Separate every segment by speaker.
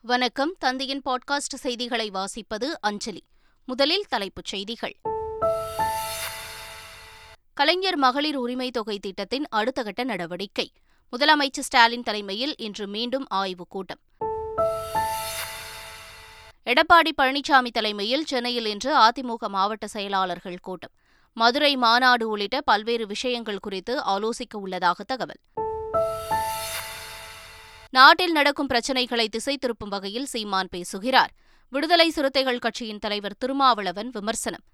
Speaker 1: வணக்கம். தந்தையின் பாட்காஸ்ட் செய்திகளை வாசிப்பது அஞ்சலி. முதலில் தலைப்புச் செய்திகள். கலைஞர் மகளிர் உரிமை தொகை திட்டத்தின் அடுத்த கட்ட நடவடிக்கை. முதலமைச்சர் ஸ்டாலின் தலைமையில் இன்று மீண்டும் ஆய்வுக் கூட்டம். எடப்பாடி பழனிசாமி தலைமையில் சென்னையில் இன்று அதிமுக மாவட்ட செயலாளர்கள் கூட்டம். மதுரை மாநாடு உள்ளிட்ட பல்வேறு விஷயங்கள் குறித்து ஆலோசிக்க உள்ளதாக தகவல். நாட்டில் நடக்கும் பிரச்சினைகளை திசை திருப்பும் வகையில் சீமான் பேசுகிறார். விடுதலை சிறுத்தைகள் கட்சியின் தலைவர் திருமாவளவன் விமர்சனம்.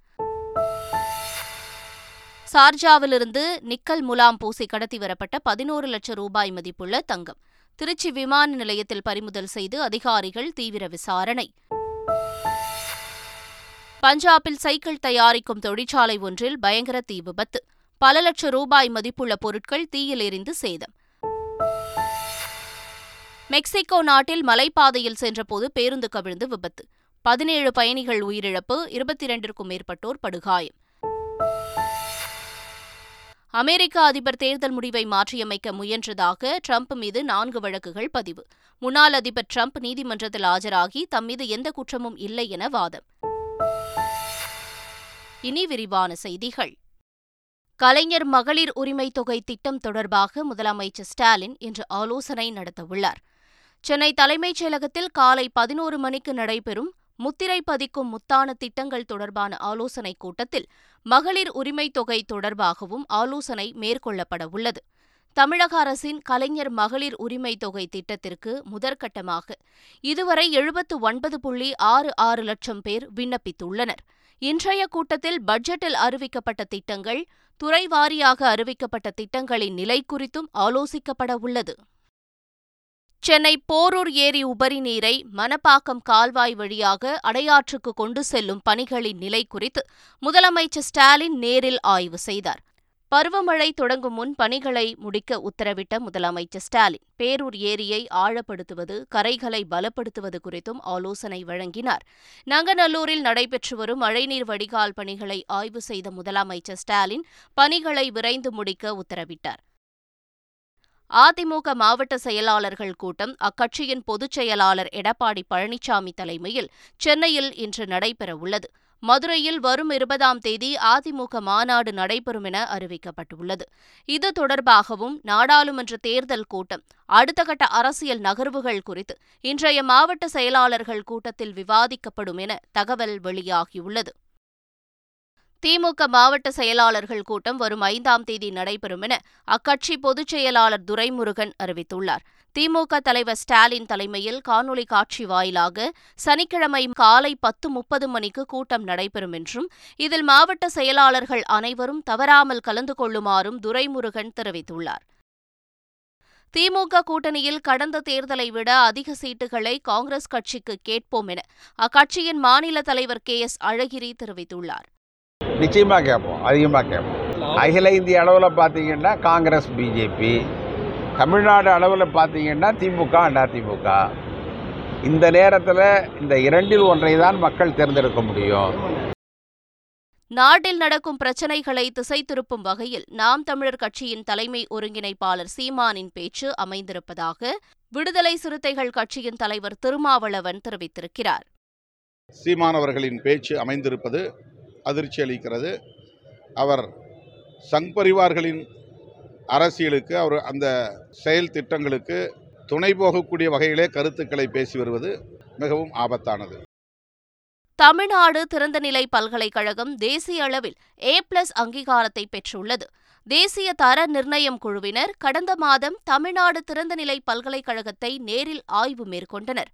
Speaker 1: சார்ஜாவிலிருந்து நிக்கல் முலாம் பூசி கடத்தி வரப்பட்ட பதினோரு லட்சம் ரூபாய் மதிப்புள்ள தங்கம். திருச்சி விமான நிலையத்தில் பறிமுதல் செய்து அதிகாரிகள் தீவிர விசாரணை. பஞ்சாபில் சைக்கிள் தயாரிக்கும் தொழிற்சாலை ஒன்றில் பயங்கர தீ விபத்து. பல லட்சம் ரூபாய் மதிப்புள்ள பொருட்கள் தீயில் எரிந்து சேதம். மெக்சிகோ நாட்டில் மலைப்பாதையில் சென்றபோது பேருந்து கவிழ்ந்து விபத்து. பதினேழு பயணிகள் உயிரிழப்பு இருபத்தி இரண்டிற்கும் மேற்பட்டோர் படுகாயம். அமெரிக்க அதிபர் தேர்தல் முடிவை மாற்றியமைக்க முயன்றதாக ட்ரம்ப் மீது நான்கு வழக்குகள் பதிவு. முன்னாள் அதிபர் ட்ரம்ப் நீதிமன்றத்தில் ஆஜராகி தம் மீது எந்த குற்றமும் இல்லை என வாதம். இனி விரிவான செய்திகள். கலைஞர் மகளிர் உரிமை தொகை திட்டம் தொடர்பாக முதலமைச்சர் ஸ்டாலின் இன்று ஆலோசனை நடத்தவுள்ளார். சென்னை தலைமைச் செயலகத்தில் காலை பதினோரு மணிக்கு நடைபெறும் முத்திரை பதிக்கும் முத்தான திட்டங்கள் தொடர்பான ஆலோசனைக் கூட்டத்தில் மகளிர் உரிமைத் தொகை தொடர்பாகவும் ஆலோசனை மேற்கொள்ளப்பட உள்ளது. தமிழக அரசின் கலைஞர் மகளிர் உரிமை தொகை திட்டத்திற்கு முதற்கட்டமாக இதுவரை எழுபத்து ஒன்பது புள்ளி ஆறு ஆறு லட்சம் பேர் விண்ணப்பித்துள்ளனர். இன்றைய கூட்டத்தில் பட்ஜெட்டில் அறிவிக்கப்பட்ட திட்டங்கள் துறை வாரியாக அறிவிக்கப்பட்ட திட்டங்களின் நிலை குறித்தும் ஆலோசிக்கப்பட உள்ளது. சென்னை போரூர் ஏரி உபரி நீரை மணப்பாக்கம் கால்வாய் வழியாக அடையாற்றுக்கு கொண்டு செல்லும் பணிகளின் நிலை குறித்து முதலமைச்சர் ஸ்டாலின் நேரில் ஆய்வு செய்தார். பருவமழை தொடங்கும் முன் பணிகளை முடிக்க உத்தரவிட்ட முதலமைச்சர் ஸ்டாலின் பேரூர் ஏரியை ஆழப்படுத்துவது கரைகளை பலப்படுத்துவது குறித்தும் ஆலோசனை வழங்கினார். நங்கநல்லூரில் நடைபெற்று வரும் மழைநீர் வடிகால் பணிகளை ஆய்வு செய்த முதலமைச்சர் ஸ்டாலின் பணிகளை விரைந்து முடிக்க உத்தரவிட்டார். அதிமுக மாவட்ட செயலாளர்கள் கூட்டம் அக்கட்சியின் பொதுச் செயலாளர் எடப்பாடி பழனிசாமி தலைமையில் சென்னையில் இன்று நடைபெறவுள்ளது. மதுரையில் வரும் இருபதாம் தேதி அதிமுக மாநாடு நடைபெறும் என அறிவிக்கப்பட்டுள்ளது. இது தொடர்பாகவும் நாடாளுமன்ற தேர்தல் கூட்டம் அடுத்த கட்ட அரசியல் நகர்வுகள் குறித்து இன்றைய மாவட்ட செயலாளர்கள் கூட்டத்தில் விவாதிக்கப்படும் என தகவல் வெளியாகியுள்ளது. திமுக மாவட்ட செயலாளர்கள் கூட்டம் வரும் ஐந்தாம் தேதி நடைபெறும் என அக்கட்சி பொதுச் செயலாளர் துரைமுருகன் அறிவித்துள்ளார். திமுக தலைவர் ஸ்டாலின் தலைமையில் காணொலி காட்சி வாயிலாக சனிக்கிழமை காலை பத்து முப்பது மணிக்கு கூட்டம் நடைபெறும் என்றும் இதில் மாவட்ட செயலாளர்கள் அனைவரும் தவறாமல் கலந்து கொள்ளுமாறும் துரைமுருகன் தெரிவித்துள்ளார். திமுக கூட்டணியில் கடந்த தேர்தலை விட அதிக சீட்டுகளை காங்கிரஸ் கட்சிக்கு கேட்போம் என அக்கட்சியின் மாநில தலைவர் கே எஸ் அழகிரி தெரிவித்துள்ளார்.
Speaker 2: நிச்சயமாக கேட்போம் அதிகமாக கேட்போம். அகில இந்திய அளவில் பார்த்தீங்கன்னா காங்கிரஸ் பிஜேபி தமிழ்நாடு அளவில் பார்த்தீங்கன்னா திமுக அதிமுக. இந்த நேரத்தில் இந்த இரண்டில் ஒன்றை தான் மக்கள் தேர்ந்தெடுக்க முடியும்.
Speaker 1: நாட்டில் நடக்கும் பிரச்சினைகளை திசை திருப்பும் வகையில் நாம் தமிழர் கட்சியின் தலைமை ஒருங்கிணைப்பாளர் சீமானின் பேச்சு அமைந்திருப்பதாக விடுதலை சிறுத்தைகள் கட்சியின் தலைவர் திருமாவளவன் தெரிவித்திருக்கிறார்.
Speaker 3: சீமான் அவர்களின் பேச்சு அமைந்திருப்பது அதிர்ச்சி அளிக்கிறது. அவர் சங் பரிவார்களின் அரசியலுக்கு அவர் அந்த செயல் திட்டங்களுக்கு துணை போகக்கூடிய வகையிலே கருத்துக்களை பேசி வருவது மிகவும் ஆபத்தானது.
Speaker 1: தமிழ்நாடு திறந்தநிலை பல்கலைக்கழகம் தேசிய அளவில் ஏ பிளஸ் அங்கீகாரத்தை பெற்றுள்ளது. தேசிய தர நிர்ணயம் குழுவினர் கடந்த மாதம் தமிழ்நாடு திறந்தநிலை பல்கலைக்கழகத்தை நேரில் ஆய்வு மேற்கொண்டனர்.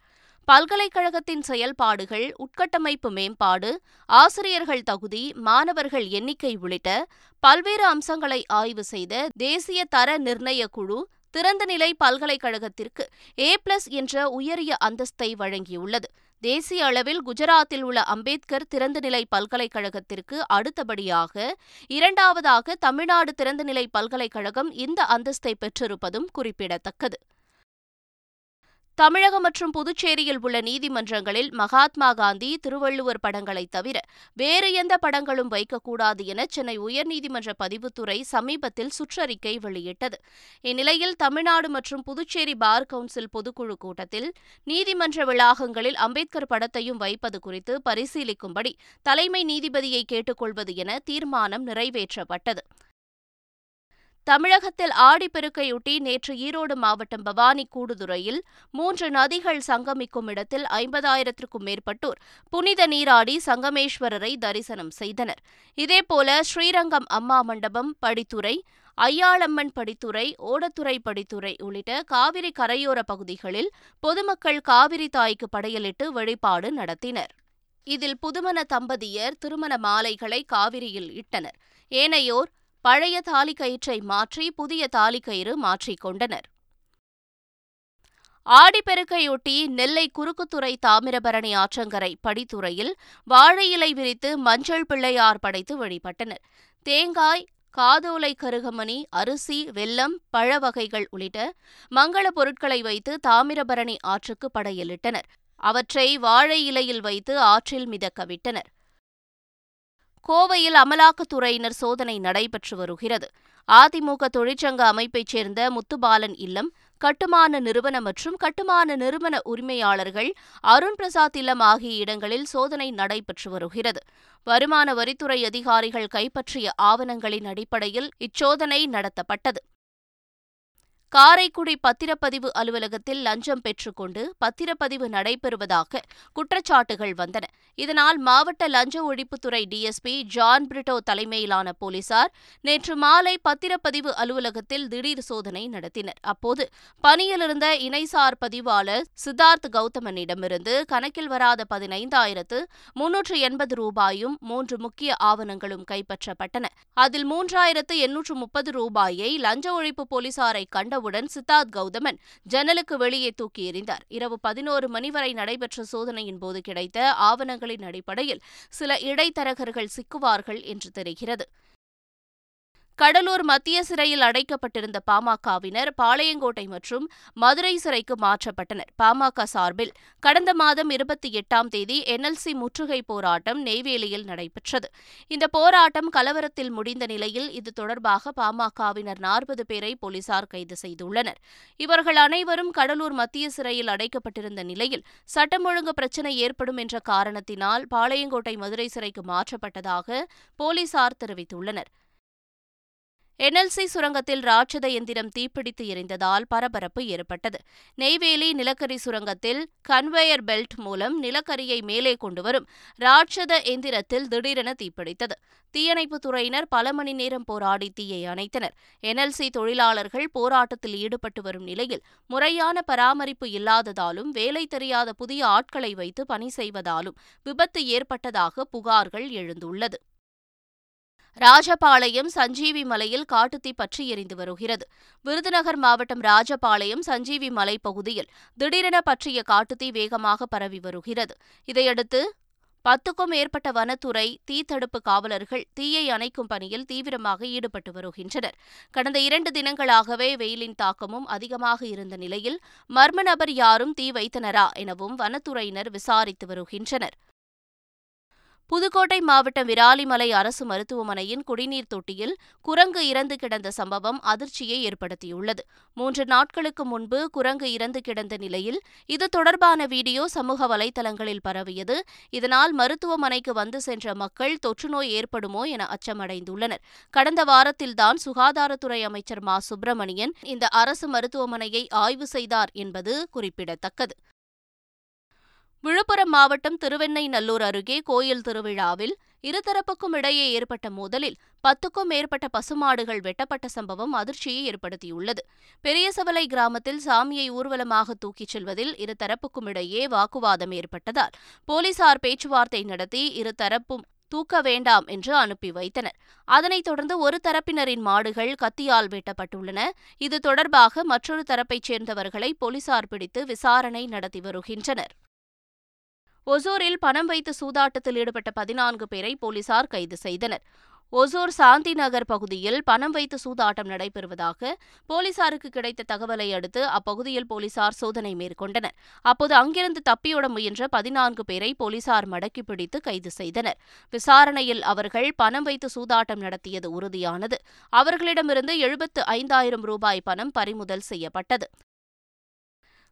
Speaker 1: பல்கலைக்கழகத்தின் செயல்பாடுகள் உட்கட்டமைப்பு மேம்பாடு ஆசிரியர்கள் தகுதி மாணவர்கள் எண்ணிக்கை உள்ளிட்ட பல்வேறு அம்சங்களை ஆய்வு செய்த தேசிய தர நிர்ணய குழு திறந்தநிலை பல்கலைக்கழகத்திற்கு ஏ பிளஸ் என்ற உயரிய அந்தஸ்தை வழங்கியுள்ளது. தேசிய அளவில் குஜராத்தில் உள்ள அம்பேத்கர் திறந்தநிலை பல்கலைக்கழகத்திற்கு அடுத்தபடியாக இரண்டாவதாக தமிழ்நாடு திறந்தநிலை பல்கலைக்கழகம் இந்த அந்தஸ்தை பெற்றிருப்பதும் குறிப்பிடத்தக்கது. தமிழகம் மற்றும் புதுச்சேரியில் உள்ள நீதிமன்றங்களில் மகாத்மா காந்தி திருவள்ளுவர் படங்களை தவிர வேறு எந்த படங்களும் வைக்கக்கூடாது என சென்னை உயர்நீதிமன்ற பதிவுத்துறை சமீபத்தில் சுற்றறிக்கை வெளியிட்டது. இந்நிலையில் தமிழ்நாடு மற்றும் புதுச்சேரி பார் கவுன்சில் பொதுக்குழு கூட்டத்தில் நீதிமன்ற வளாகங்களில் அம்பேத்கர் படத்தையும் வைப்பது குறித்து பரிசீலிக்கும்படி தலைமை நீதிபதியை கேட்டுக்கொள்வது என தீர்மானம் நிறைவேற்றப்பட்டது. தமிழகத்தில் ஆடிப்பெருக்கையொட்டி நேற்று ஈரோடு மாவட்டம் பவானி கூடுதுறையில் மூன்று நதிகள் சங்கமிக்கும் இடத்தில் ஐம்பதாயிரத்திற்கும் மேற்பட்டோர் புனித நீராடி சங்கமேஸ்வரரை தரிசனம் செய்தனர். இதேபோல ஸ்ரீரங்கம் அம்மா மண்டபம் படித்துறை ஐயாளம்மன் படித்துறை ஓடத்துறை படித்துறை உள்ளிட்ட காவிரி கரையோர பகுதிகளில் பொதுமக்கள் காவிரி தாய்க்கு படையலிட்டு வழிபாடு நடத்தினர். இதில் புதுமண தம்பதியர் திருமண மாலைகளை காவிரியில் இட்டனர். ஏனையோர் பழைய தாலிக்கயிற்றை மாற்றி புதிய தாலிக்கயிறு மாற்றிக் கொண்டனர். ஆடிப்பெருக்கையொட்டி நெல்லை குறுக்குத்துறை தாமிரபரணி ஆற்றங்கரை படித்துறையில் வாழை இலை விரித்து மஞ்சள் பிள்ளையார் படைத்து வழிபட்டனர். தேங்காய் காதோலை கருகமணி அரிசி வெல்லம் பழ வகைகள் உள்ளிட்ட மங்கள பொருட்களை வைத்து தாமிரபரணி ஆற்றுக்கு படையலிட்டனர். அவற்றை வாழை இலையில் வைத்து ஆற்றில் மிதக்க விட்டனர் கோவையில் அமலாக்கத்துறையினர் சோதனை நடைபெற்று வருகிறது. அதிமுக தொழிற்சங்க அமைப்பைச் சேர்ந்த முத்துபாலன் இல்லம் கட்டுமான நிறுவனம் மற்றும் கட்டுமான நிறுவன உரிமையாளர்கள் அருண் பிரசாத் இல்லம் ஆகிய இடங்களில் சோதனை நடைபெற்று வருகிறது. வருமான வரித்துறை அதிகாரிகள் கைப்பற்றிய ஆவணங்களின் அடிப்படையில் இச்சோதனை நடத்தப்பட்டது. காரைக்குடி பத்திரப்பதிவு அலுவலகத்தில் லஞ்சம் பெற்றுக்கொண்டு பத்திரப்பதிவு நடைபெறுவதாக குற்றச்சாட்டுகள் வந்தன. இதனால் மாவட்ட லஞ்ச ஒழிப்புத்துறை டிஎஸ்பி ஜான் பிரிட்டோ தலைமையிலான போலீசார் நேற்று மாலை பத்திரப்பதிவு அலுவலகத்தில் திடீர் சோதனை நடத்தினர். அப்போது பணியிலிருந்த இணைசார் பதிவாளர் சித்தார்த் கௌதமனிடமிருந்து கணக்கில் வராத பதினைந்தாயிரத்து முன்னூற்று எண்பது ரூபாயும் மூன்று முக்கிய ஆவணங்களும் கைப்பற்றப்பட்டன. அதில் மூன்றாயிரத்து எண்ணூற்று முப்பது ரூபாயை லஞ்ச ஒழிப்பு போலீசாரை கண்டவுடன் சித்தார்த் கௌதமன் ஜன்னலுக்கு வெளியே தூக்கி எறிந்தார். இரவு பதினோரு மணி வரை நடைபெற்ற சோதனையின் போது கிடைத்த ஆவணங்களின் அடிப்படையில் சில இடைத்தரகர்கள் சிக்குவார்கள் என்று தெரிகிறது. கடலூர் மத்திய சிறையில் அடைக்கப்பட்டிருந்த பாமகவினர் பாளையங்கோட்டை மற்றும் மதுரை சிறைக்கு மாற்றப்பட்டனர். பாமக சார்பில் கடந்த மாதம் இருபத்தி எட்டாம் தேதி என்எல்சி முற்றுகை போராட்டம் நெய்வேலியில் நடைபெற்றது. இந்த போராட்டம் கலவரத்தில் முடிந்த நிலையில் இது தொடர்பாக பாமகவினர் நாற்பது பேரை போலீசார் கைது செய்துள்ளனர். இவர்கள் அனைவரும் கடலூர் மத்திய சிறையில் அடைக்கப்பட்டிருந்த நிலையில் சட்டம் ஒழுங்கு பிரச்சினை ஏற்படும் என்ற காரணத்தினால் பாளையங்கோட்டை மதுரை சிறைக்கு மாற்றப்பட்டதாக போலீசார் தெரிவித்துள்ளனர். என்எல்சி சுரங்கத்தில் ராட்சத எந்திரம் தீப்பிடித்து எரிந்ததால் பரபரப்பு ஏற்பட்டது. நெய்வேலி நிலக்கரி சுரங்கத்தில் கன்வேயர் பெல்ட் மூலம் நிலக்கரியை மேலே கொண்டுவரும் ராட்சத எந்திரத்தில் திடீரென தீப்பிடித்தது. தீயணைப்புத் துறையினர் பல மணி நேரம் போராடி தீயை அணைத்தனர். என்எல்சி தொழிலாளர்கள் போராட்டத்தில் ஈடுபட்டு வரும் நிலையில் முறையான பராமரிப்பு இல்லாததாலும் வேலை தெரியாத புதிய ஆட்களை வைத்து பணி செய்வதாலும் விபத்து ஏற்பட்டதாக புகார்கள் எழுந்துள்ளது. ராஜபாளையம் சஞ்சீவி மலையில் காட்டுத்தீ பற்றி எரிந்து வருகிறது. விருதுநகர் மாவட்டம் ராஜபாளையம் சஞ்சீவி மலை பகுதியில் திடீரென பற்றிய காட்டுத்தீ வேகமாக பரவி வருகிறது. இதையடுத்து பத்துக்கும் மேற்பட்ட வனத்துறை தீத்தடுப்பு காவலர்கள் தீயை அணைக்கும் பணியில் தீவிரமாக ஈடுபட்டு வருகின்றனர். கடந்த இரண்டு தினங்களாகவே வெயிலின் தாக்கமும் அதிகமாக இருந்த நிலையில் மர்ம நபர் யாரும் தீ வைத்தனரா எனவும் வனத்துறையினர் விசாரித்து வருகின்றனர். புதுக்கோட்டை மாவட்டம் விராலிமலை அரசு மருத்துவமனையின் குடிநீர் தொட்டியில் குரங்கு இறந்து கிடந்த சம்பவம் அதிர்ச்சியை ஏற்படுத்தியுள்ளது. மூன்று நாட்களுக்கு முன்பு குரங்கு இறந்து கிடந்த நிலையில் இது தொடர்பான வீடியோ சமூக வலைதளங்களில் பரவியது. இதனால் மருத்துவமனைக்கு வந்து சென்ற மக்கள் தொற்றுநோய் ஏற்படுமோ என அச்சமடைந்துள்ளனர். கடந்த வாரத்தில்தான் சுகாதாரத்துறை அமைச்சர் மா. சுப்பிரமணியன் இந்த அரசு மருத்துவமனையை ஆய்வு செய்தார் என்பது குறிப்பிடத்தக்கது. விழுப்புரம் மாவட்டம் திருவெண்ணைநல்லூர் அருகே கோயில் திருவிழாவில் இருதரப்புக்கும் இடையே ஏற்பட்ட மோதலில் பத்துக்கும் மேற்பட்ட பசுமாடுகள் வெட்டப்பட்ட சம்பவம் அதிர்ச்சியை ஏற்படுத்தியுள்ளது. பெரியசவலை கிராமத்தில் சாமியை ஊர்வலமாக தூக்கிச் செல்வதில் இருதரப்புக்கும் இடையே வாக்குவாதம் ஏற்பட்டதால் போலீசார் பேச்சுவார்த்தை நடத்தி இருதரப்பும் தூக்க வேண்டாம் என்று அனுப்பி வைத்தனர். அதனைத் தொடர்ந்து ஒரு தரப்பினரின் மாடுகள் கத்தியால் வெட்டப்பட்டுள்ளன. இது தொடர்பாக மற்றொரு தரப்பைச் சேர்ந்தவர்களை போலீசார் பிடித்து விசாரணை நடத்தி வருகின்றனர். ஒசூரில் பணம் வைத்து சூதாட்டத்தில் ஈடுபட்ட பதினான்கு பேரை போலீசார் கைது செய்தனர். ஒசூர் சாந்தி நகர் பகுதியில் பணம் வைத்து சூதாட்டம் நடைபெறுவதாக போலீசாருக்கு கிடைத்த தகவலை அடுத்து அப்பகுதியில் போலீசார் சோதனை மேற்கொண்டனர். அப்போது அங்கிருந்து தப்பியோட முயன்ற பதினான்கு பேரை போலீசார் மடக்கி பிடித்து கைது செய்தனர். விசாரணையில் அவர்கள் பணம் வைத்து சூதாட்டம் நடத்தியது உறுதியானது. அவர்களிடமிருந்து எழுபத்து ஐந்தாயிரம் ரூபாய் பணம் பறிமுதல் செய்யப்பட்டது.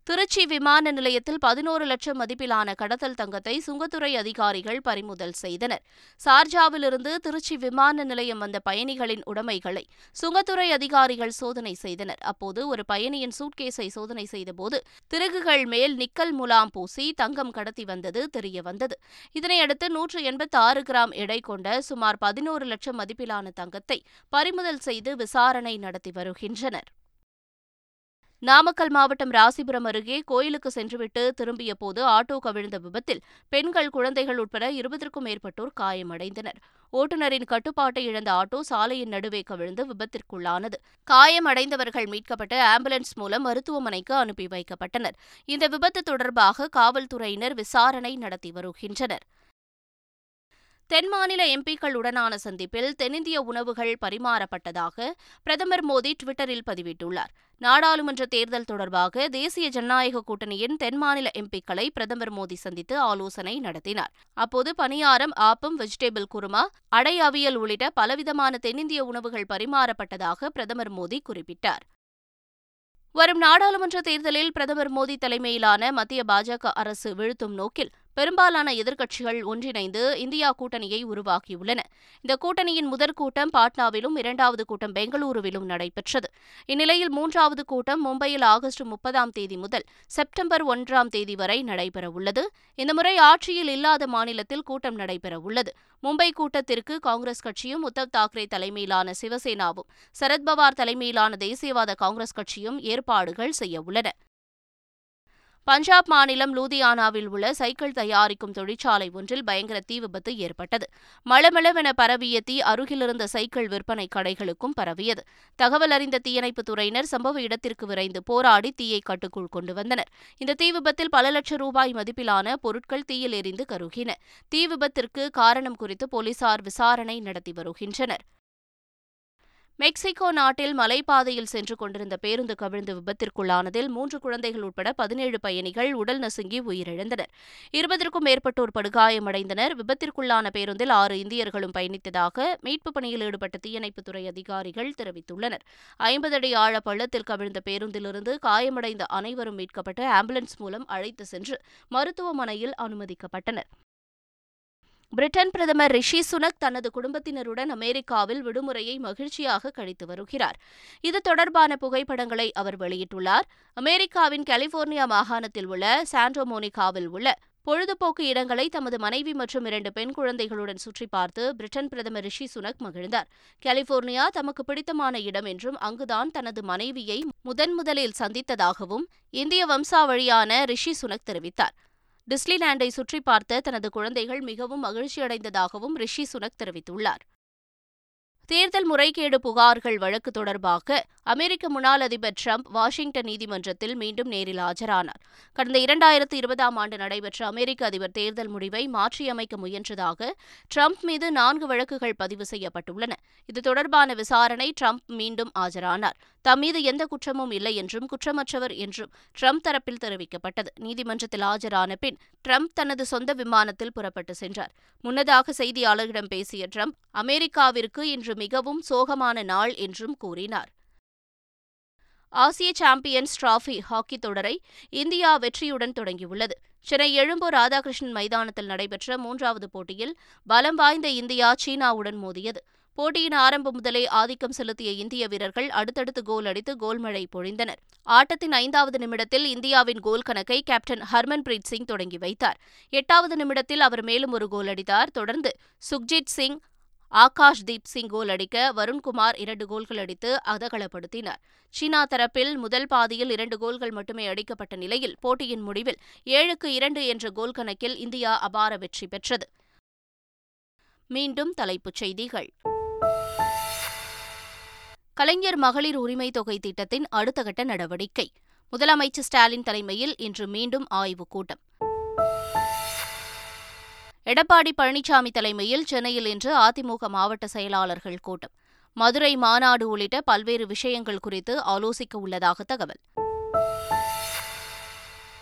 Speaker 1: திருச்சி விமான நிலையத்தில் பதினோரு லட்சம் மதிப்பிலான கடத்தல் தங்கத்தை சுங்கத்துறை அதிகாரிகள் பறிமுதல் செய்தனர். சார்ஜாவிலிருந்து திருச்சி விமான நிலையம் வந்த பயணிகளின் உடைமைகளை சுங்கத்துறை அதிகாரிகள் சோதனை செய்தனர். அப்போது ஒரு பயணியின் சூட்கேஸை சோதனை செய்தபோது திருகுகள் மேல் நிக்கல் முலாம் பூசி தங்கம் கடத்தி வந்தது தெரியவந்தது இதனையடுத்து நூற்று எண்பத்தி ஆறு கிராம் எடை கொண்ட சுமார் பதினோரு லட்சம் மதிப்பிலான தங்கத்தை பறிமுதல் செய்து விசாரணை நடத்தி வருகின்றனர். நாமக்கல் மாவட்டம் ராசிபுரம் அருகே கோயிலுக்கு சென்றுவிட்டு திரும்பிய போது ஆட்டோ கவிழ்ந்த விபத்தில் பெண்கள் குழந்தைகள் உட்பட இருபதற்கும் மேற்பட்டோர் காயமடைந்தனர். ஓட்டுநரின் கட்டுப்பாட்டை இழந்த ஆட்டோ சாலையின் நடுவே கவிழ்ந்து விபத்திற்குள்ளானது. காயமடைந்தவர்கள் மீட்கப்பட்டு ஆம்புலன்ஸ் மூலம் மருத்துவமனைக்கு அனுப்பி வைக்கப்பட்டனர். இந்த விபத்து தொடர்பாக காவல்துறையினர் விசாரணை நடத்தி வருகின்றனர். தென் மாநில எம்பிக்களுடனான சந்திப்பில் தென்னிந்திய உணவுகள் பரிமாறப்பட்டதாக பிரதமர் மோடி டுவிட்டரில் பதிவிட்டுள்ளார். நாடாளுமன்ற தேர்தல் தொடர்பாக தேசிய ஜனநாயக கூட்டணியின் தென் மாநில எம்பிக்களை பிரதமர் மோடி சந்தித்து ஆலோசனை நடத்தினார். அப்போது பணியாரம் ஆப்பம் வெஜிடபிள் குருமா அடை அவியல் உள்ளிட்ட பலவிதமான தென்னிந்திய உணவுகள் பரிமாறப்பட்டதாக பிரதமர் மோடி குறிப்பிட்டார். வரும் நாடாளுமன்ற தேர்தலில் பிரதமர் மோடி தலைமையிலான மத்திய பாஜக அரசு வீழ்த்தும் நோக்கில் பெரும்பாலான எதிர்க்கட்சிகள் ஒன்றிணைந்து இந்தியா கூட்டணியை உருவாக்கியுள்ளன. இந்த கூட்டணியின் முதற் கூட்டம் பாட்னாவிலும் இரண்டாவது கூட்டம் பெங்களூருவிலும் நடைபெற்றது. இந்நிலையில் மூன்றாவது கூட்டம் மும்பையில் ஆகஸ்ட் முப்பதாம் தேதி முதல் செப்டம்பர் ஒன்றாம் தேதி வரை நடைபெறவுள்ளது. இந்த முறை ஆட்சியில் இல்லாத மாநிலத்தில் கூட்டம் நடைபெறவுள்ளது. மும்பை கூட்டத்திற்கு காங்கிரஸ் கட்சியும் உத்தவ் தாக்கரே தலைமையிலான சிவசேனாவும் சரத்பவார் தலைமையிலான தேசியவாத காங்கிரஸ் கட்சியும் ஏற்பாடுகள் செய்யவுள்ளன. பஞ்சாப் மாநிலம் லூதியானாவில் உள்ள சைக்கிள் தயாரிக்கும் தொழிற்சாலை ஒன்றில் பயங்கர தீ விபத்து ஏற்பட்டது. மளமளவென பரவிய தீ அருகிலிருந்த சைக்கிள் விற்பனை கடைகளுக்கும் பரவியது. தகவல் அறிந்த தீயணைப்புத் துறையினர் சம்பவ இடத்திற்கு விரைந்து போராடி தீயை கட்டுக்குள் கொண்டு வந்தனர். இந்த தீ விபத்தில் பல லட்சம் ரூபாய் மதிப்பிலான பொருட்கள் தீயில் எரிந்து கருகின. தீ விபத்திற்கு காரணம் குறித்து போலீசார் விசாரணை நடத்தி வருகின்றனர். மெக்சிகோ நாட்டில் மலைப்பாதையில் சென்று கொண்டிருந்த பேருந்து கவிழ்ந்து விபத்திற்குள்ளானதில் மூன்று குழந்தைகள் உட்பட பதினேழு பயணிகள் உடல் நசுங்கி உயிரிழந்தனர். இருபதற்கும் மேற்பட்டோர் படுகாயமடைந்தனர். விபத்திற்குள்ளான பேருந்தில் ஆறு இந்தியர்களும் பயணித்ததாக மீட்புப் பணியில் ஈடுபட்ட தீயணைப்புத்துறை அதிகாரிகள் தெரிவித்துள்ளனர். ஐம்பது அடி ஆழ பள்ளத்தில் கவிழ்ந்த பேருந்திலிருந்து காயமடைந்த அனைவரும் மீட்கப்பட்டு ஆம்புலன்ஸ் மூலம் அழைத்து சென்று மருத்துவமனையில் அனுமதிக்கப்பட்டனர். பிரிட்டன் பிரதமர் ரிஷி சுனக் தனது குடும்பத்தினருடன் அமெரிக்காவில் விடுமுறையை மகிழ்ச்சியாக கழித்து வருகிறார். இது தொடர்பான புகைப்படங்களை அவர் வெளியிட்டுள்ளார். அமெரிக்காவின் கலிபோர்னியா மாகாணத்தில் உள்ள சாண்டோமோனிகாவில் உள்ள பொழுதுபோக்கு இடங்களை தமது மனைவி மற்றும் இரண்டு பெண் குழந்தைகளுடன் சுற்றி பார்த்து பிரிட்டன் பிரதமர் ரிஷி சுனக் மகிழ்ந்தார். கலிபோர்னியா தமக்கு பிடித்தமான இடம் என்றும் அங்குதான் தனது மனைவியை முதன் முதலில் சந்தித்ததாகவும் இந்திய வம்சாவழியான ரிஷி சுனக் தெரிவித்தார். டிஸ்னிலாண்டை சுற்றி பார்த்த தனது குழந்தைகள் மிகவும் மகிழ்ச்சியடைந்ததாகவும் ரிஷி சுனக் தெரிவித்துள்ளார். தேர்தல் முறைகேடு புகார்கள் வழக்கு தொடர்பாக அமெரிக்க முன்னாள் அதிபர் ட்ரம்ப் வாஷிங்டன் நீதிமன்றத்தில் மீண்டும் நேரில் ஆஜரானார். கடந்த இரண்டாயிரத்து இருபதாம் ஆண்டு நடைபெற்ற அமெரிக்க அதிபர் தேர்தல் முடிவை மாற்றியமைக்க முயன்றதாக ட்ரம்ப் மீது நான்கு வழக்குகள் பதிவு செய்யப்பட்டுள்ளன. இது தொடர்பான விசாரணை ட்ரம்ப் மீண்டும் ஆஜரானார். தம் மீது எந்த குற்றமும் இல்லை என்றும் குற்றமற்றவர் என்றும் ட்ரம்ப் தரப்பில் தெரிவிக்கப்பட்டது. நீதிமன்றத்தில் ஆஜரான பின் ட்ரம்ப் தனது சொந்த விமானத்தில் புறப்பட்டு சென்றார். முன்னதாக செய்தியாளர்களிடம் பேசிய ட்ரம்ப் அமெரிக்காவிற்கு இன்று மிகவும் சோகமான நாள் என்றும் கூறினார். ஆசிய சாம்பியன்ஸ் டிராபி ஹாக்கி தொடரை இந்தியா வெற்றியுடன் தொடங்கியுள்ளது. சென்னை எழும்பூர் ராதாகிருஷ்ணன் மைதானத்தில் நடைபெற்ற மூன்றாவது போட்டியில் பலம் வாய்ந்த இந்தியா சீனாவுடன் மோதியது. போட்டியின் ஆரம்பம் முதலே ஆதிக்கம் செலுத்திய இந்திய வீரர்கள் அடுத்தடுத்து கோல் அடித்து கோல்மழை பொழிந்தனர். ஆட்டத்தின் ஐந்தாவது நிமிடத்தில் இந்தியாவின் கோல் கணக்கை கேப்டன் ஹர்மன்பிரீத் சிங் தொடங்கி வைத்தார். எட்டாவது நிமிடத்தில் அவர் மேலும் ஒரு கோல் அடித்தார். தொடர்ந்து சுக்ஜித் சிங் ஆகாஷ் தீப் சிங் கோல் அடிக்க வருண்குமார் இரண்டு கோல்கள் அடித்து அதகலப்படுத்தினர் சீனா தரப்பில் முதல் பாதியில் இரண்டு கோல்கள் மட்டுமே அடிக்கப்பட்ட நிலையில் போட்டியின் முடிவில் ஏழுக்கு இரண்டு என்ற கோல் கணக்கில் இந்தியா அபார வெற்றி பெற்றது. மீண்டும் தலைப்புச் செய்திகள். கலைஞர் மகளிர் உரிமை தொகை திட்டத்தின் அடுத்த கட்ட நடவடிக்கை. முதலமைச்சர் ஸ்டாலின் தலைமையில் இன்று மீண்டும் ஆய்வுக் கூட்டம். எடப்பாடி பழனிசாமி தலைமையில் சென்னையில் இன்று அதிமுக மாவட்ட செயலாளர்கள் கூட்டம். மதுரை மாநாடு உள்ளிட்ட பல்வேறு விஷயங்கள் குறித்து ஆலோசிக்க உள்ளதாக தகவல்.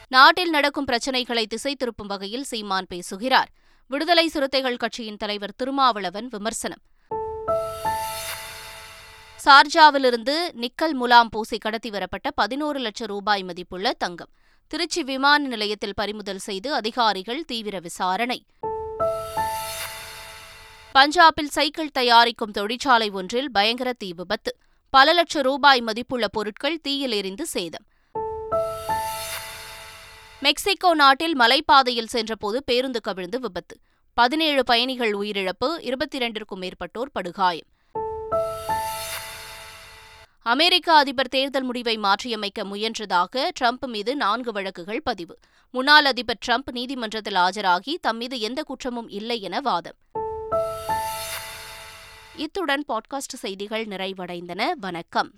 Speaker 1: நாட்டில் நடக்கும் பிரச்சினைகளை திசை திருப்பும் வகையில் சீமான் பேசுகிறார். விடுதலை சிறுத்தைகள் கட்சியின் தலைவர் திருமாவளவன் விமர்சனம். சார்ஜாவிலிருந்து நிக்கல் முலாம் பூசி கடத்தி வரப்பட்ட பதினோரு லட்சம் ரூபாய் மதிப்புள்ள தங்கம். திருச்சி விமான நிலையத்தில் பறிமுதல் செய்து அதிகாரிகள் தீவிர விசாரணை. பஞ்சாபில் சைக்கிள் தயாரிக்கும் தொழிற்சாலை ஒன்றில் பயங்கர தீ விபத்து. பல லட்சம் ரூபாய் மதிப்புள்ள பொருட்கள் தீயில் எரிந்து சேதம். மெக்சிகோ நாட்டில் மலைப்பாதையில் சென்றபோது பேருந்து கவிழ்ந்து விபத்து. பதினேழு பயணிகள் உயிரிழப்பு இருபத்தி இரண்டிற்கும் மேற்பட்டோர் படுகாயம். அமெரிக்க அதிபர் தேர்தல் முடிவை மாற்றியமைக்க முயன்றதாக ட்ரம்ப் மீது நான்கு வழக்குகள் பதிவு. முன்னாள் அதிபர் ட்ரம்ப் நீதிமன்றத்தில் ஆஜராகி தம் மீது எந்த குற்றமும் இல்லை என வாதம். இத்துடன் பாட்காஸ்ட் செய்திகள் நிறைவடைந்தன. வணக்கம்.